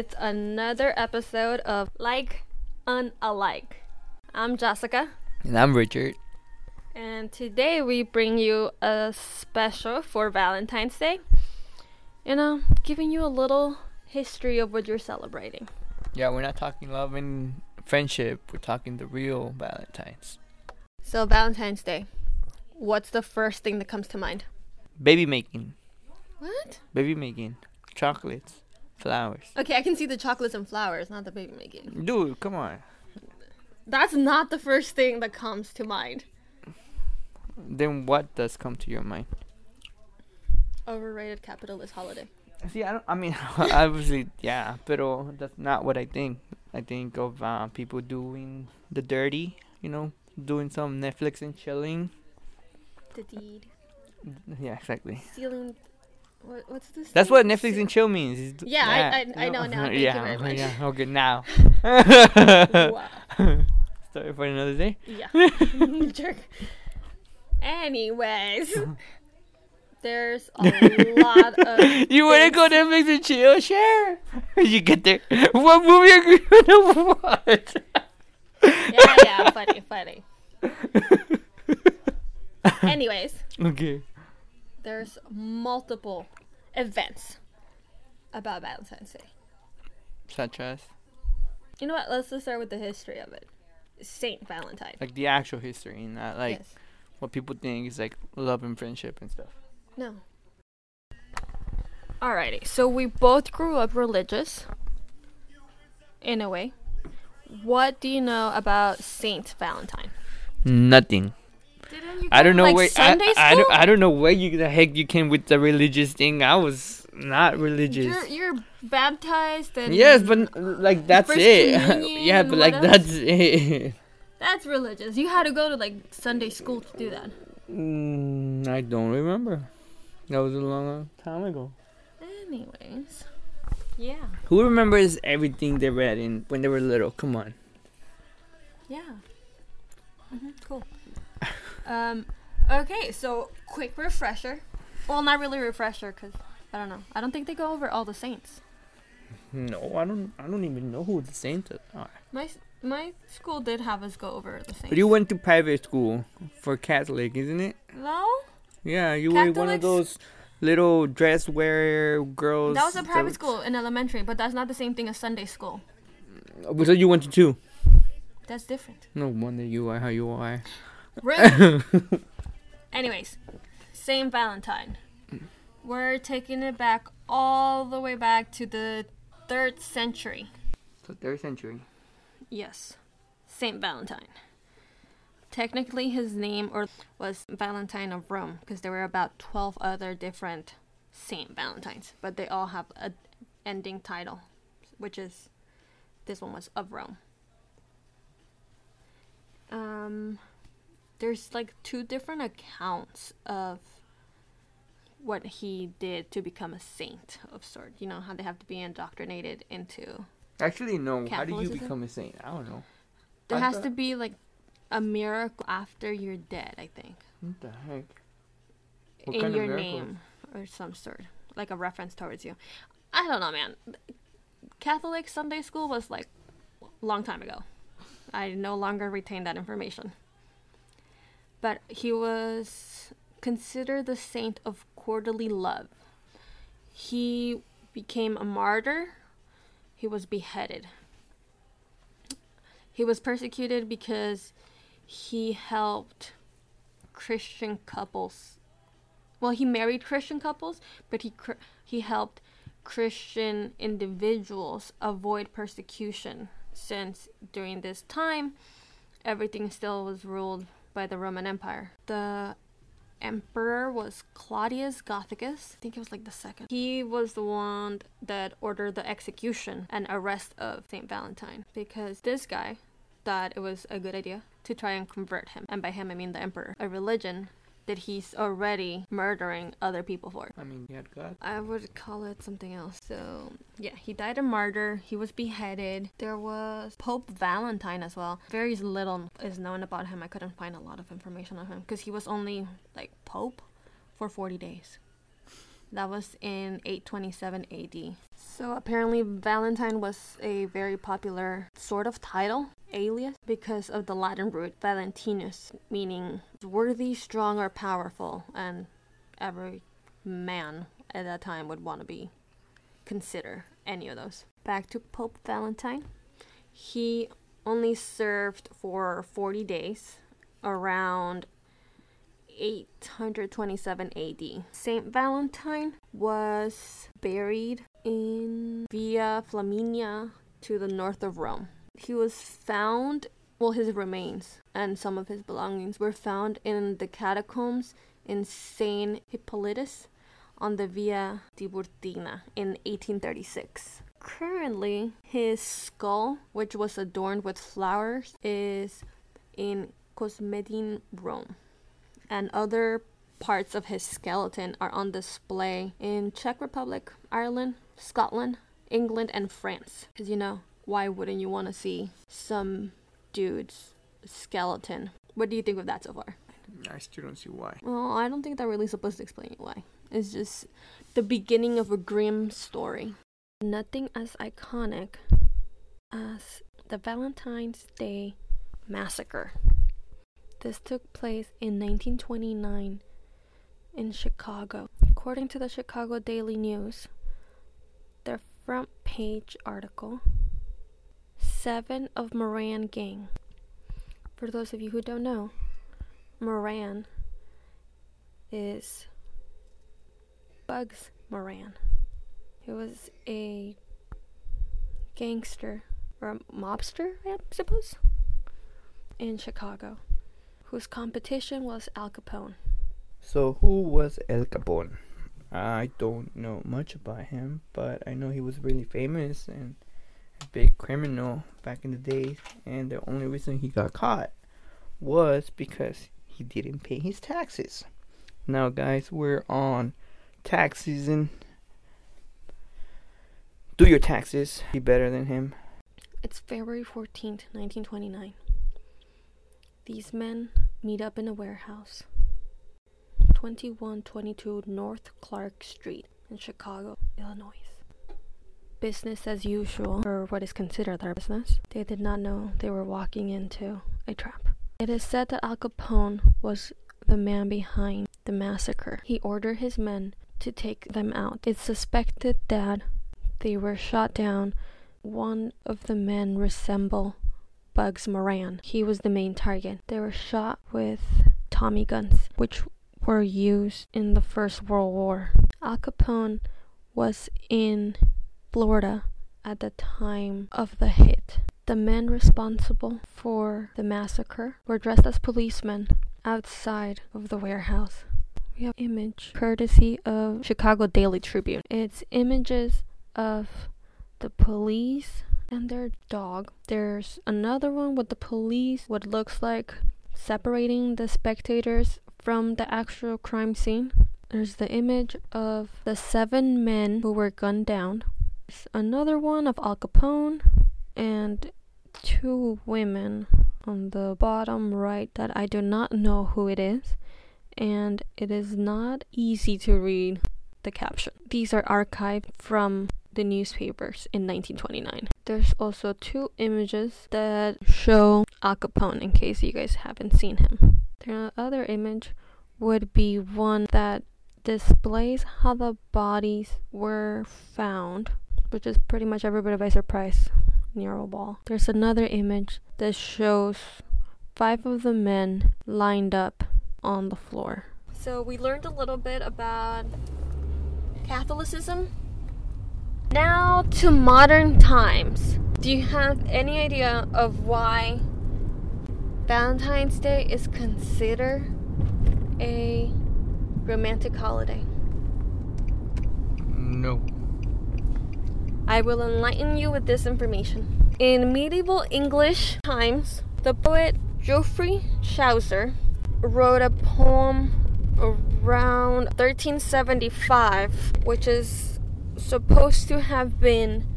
It's another episode of Like Unalike. I'm Jessica, And I'm Richard. and today we bring you a special for Valentine's Day. You know, giving you a little history of what you're celebrating. Yeah, we're not talking love and friendship. We're talking the real Valentine's. So, Valentine's Day, what's the first thing that comes to mind? Baby making. What? Baby making. Chocolates. Flowers. Okay, I can see the chocolates and flowers, not the baby making. Dude, come on. That's not the first thing that comes to mind. Then what does come to your mind? Overrated capitalist holiday. See, I don't. I mean, obviously, yeah, but that's not what I think. I think of uh, people doing the dirty. You know, doing some Netflix and chilling. The deed. Yeah, exactly. Stealing. What, what's this? That's thing? what Netflix and chill means. Yeah, I- I- I know now. Thank you yeah, very much. yeah. Okay, now. Wow. Story for another day. Yeah. Jerk. Anyways, there's a lot of. You wanna things- go Netflix and chill? Sure. you get there. What movie are you gonna watch? Yeah, yeah, funny, funny. Anyways, okay. There's multiple events about Valentine's Day. Such as You know what? Let's just start with the history of it. Saint Valentine. like the actual history, not like yes. what people think is like love and friendship and stuff. No. Alrighty, so we both grew up religious. In a way. What do you know about Saint Valentine? Nothing. You I don't know like, where Sunday I, I don't? I don't know where you the heck you came with the religious thing. I was not religious. You're, you're baptized and Yes, but like that's it. yeah, but like else? that's it. that's religious. You had to go to like Sunday school to do that. Mm, I don't remember. That was a long time ago. Anyways, yeah, Who remembers everything they read in when they were little? Come on. yeah. hmm cool. Um, okay, so quick refresher. Well, not really refresher, cause I don't know. I don't think they go over all the saints. No, I don't. I don't even know who the saints are. My my school did have us go over the saints. But you went to private school for Catholic, isn't it? No, Yeah, you were one of those little dress wear girls. that was a private that- school in elementary, but that's not the same thing as Sunday school. Oh, So you went to two. That's different. No wonder you are how you are. Rude. Anyways, Saint Valentine. We're taking it back all the way back to the third century. So third century. Yes, Saint Valentine. Technically, his name or was Valentine of Rome because there were about twelve other different Saint Valentines, but they all have a ending title, which is this one was of Rome. Um, there's like two different accounts of what he did to become a saint of sort. You know how they have to be indoctrinated into Actually, no. How do you become a saint? I don't know. There I has thought- to be like a miracle after you're dead, I think. What the heck? What in kind your name or some sort. Like a reference towards you. I don't know, man. Catholic Sunday school was like long time ago. I no longer retain that information. But he was considered the saint of courtly love. He became a martyr. He was beheaded. He was persecuted because he helped Christian couples. Well, he married Christian couples, but he he helped Christian individuals avoid persecution since during this time everything still was ruled by the Roman Empire. The emperor was Claudius Gothicus. I think it was like the second. He was the one that ordered the execution and arrest of St. Valentine because this guy thought it was a good idea to try and convert him. And by him, I mean the emperor. A religion that he's already murdering other people for. I mean, you had God. I would call it something else. So, yeah, he died a martyr. He was beheaded. There was Pope Valentine as well. Very little is known about him. I couldn't find a lot of information on him because he was only like Pope for 40 days. That was in 827 AD. So apparently, Valentine was a very popular sort of title, alias, because of the Latin root Valentinus, meaning worthy, strong, or powerful, and every man at that time would want to be consider any of those. Back to Pope Valentine. He only served for 40 days, around 827 AD. Saint Valentine was buried in Via Flaminia to the north of Rome. He was found, well, his remains and some of his belongings were found in the catacombs in Saint Hippolytus on the Via Tiburtina in 1836. Currently, his skull, which was adorned with flowers, is in Cosmedin, Rome, and other parts of his skeleton are on display in Czech Republic, Ireland, Scotland, England, and France. Because you know, why wouldn't you want to see some dude's skeleton? What do you think of that so far? I still don't see why. Well, I don't think they're really supposed to explain why. It's just the beginning of a grim story. Nothing as iconic as the Valentine's Day Massacre. This took place in 1929 in Chicago. According to the Chicago Daily News, their front page article Seven of Moran Gang. For those of you who don't know, Moran is Bugs Moran. He was a gangster or a mobster, I suppose, in Chicago, whose competition was Al Capone. So, who was Al Capone? I don't know much about him, but I know he was really famous and big criminal back in the days. And the only reason he got caught was because he didn't pay his taxes. Now, guys, we're on tax season. Do your taxes. Be better than him. It's February 14th, 1929. These men meet up in a warehouse. 2122 North Clark Street in Chicago, Illinois. Business as usual, or what is considered their business. They did not know they were walking into a trap. It is said that Al Capone was the man behind the massacre. He ordered his men to take them out. It's suspected that they were shot down. One of the men resembled Bugs Moran. He was the main target. They were shot with Tommy guns, which were used in the First World War. Al Capone was in Florida at the time of the hit. The men responsible for the massacre were dressed as policemen outside of the warehouse. We have image courtesy of Chicago Daily Tribune. It's images of the police and their dog. There's another one with the police, what looks like separating the spectators from the actual crime scene. There's the image of the seven men who were gunned down. Another one of Al Capone and two women on the bottom right that I do not know who it is. And it is not easy to read the caption. These are archived from the newspapers in 1929. There's also two images that show Al Capone in case you guys haven't seen him. The other image would be one that displays how the bodies were found, which is pretty much everybody by surprise near a wall. There's another image that shows five of the men lined up on the floor. So we learned a little bit about Catholicism. Now to modern times. Do you have any idea of why Valentine's Day is considered a romantic holiday? No. I will enlighten you with this information. In medieval English times, the poet Geoffrey Chaucer wrote a poem around 1375, which is supposed to have been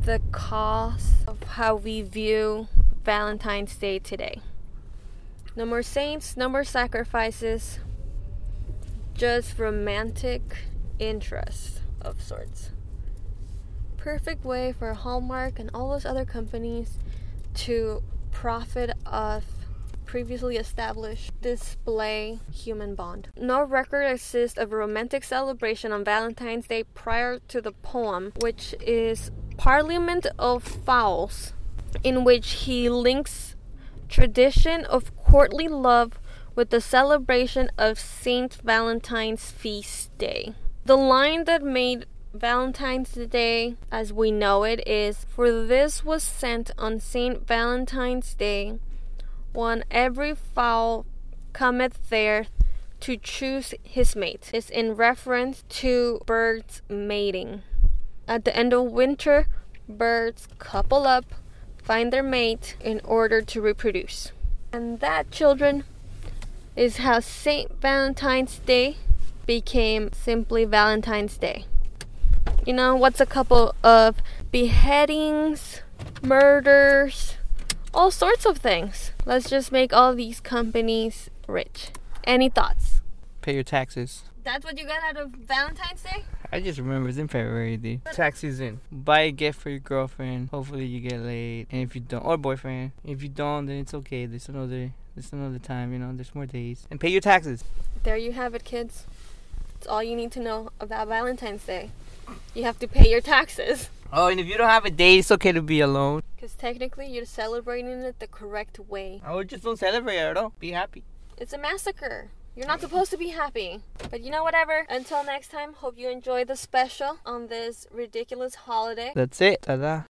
the cause of how we view Valentine's Day today. No more saints, no more sacrifices, just romantic interest of sorts. Perfect way for Hallmark and all those other companies to profit off previously established display human bond. No record exists of a romantic celebration on Valentine's Day prior to the poem, which is Parliament of Fowls, in which he links tradition of courtly love with the celebration of Saint Valentine's feast day. The line that made Valentine's Day as we know it is For this was sent on Saint Valentine's Day when every fowl cometh there to choose his mate is in reference to birds mating. At the end of winter, birds couple up, find their mate in order to reproduce. And that, children, is how St. Valentine's Day became simply Valentine's Day. You know, what's a couple of beheadings, murders, all sorts of things. Let's just make all these companies rich. Any thoughts? Pay your taxes. That's what you got out of Valentine's Day? I just remember it's in February, dude. Tax season. Buy a gift for your girlfriend. Hopefully you get laid. And if you don't, or boyfriend. If you don't, then it's okay. There's another, there's another time. You know, there's more days. And pay your taxes. There you have it, kids. It's all you need to know about Valentine's Day. You have to pay your taxes. Oh, and if you don't have a date, it's okay to be alone. Because technically, you're celebrating it the correct way. I would just don't celebrate at all. Be happy. It's a massacre. You're not supposed to be happy. But you know, whatever. Until next time, hope you enjoy the special on this ridiculous holiday. That's it. Ta-da.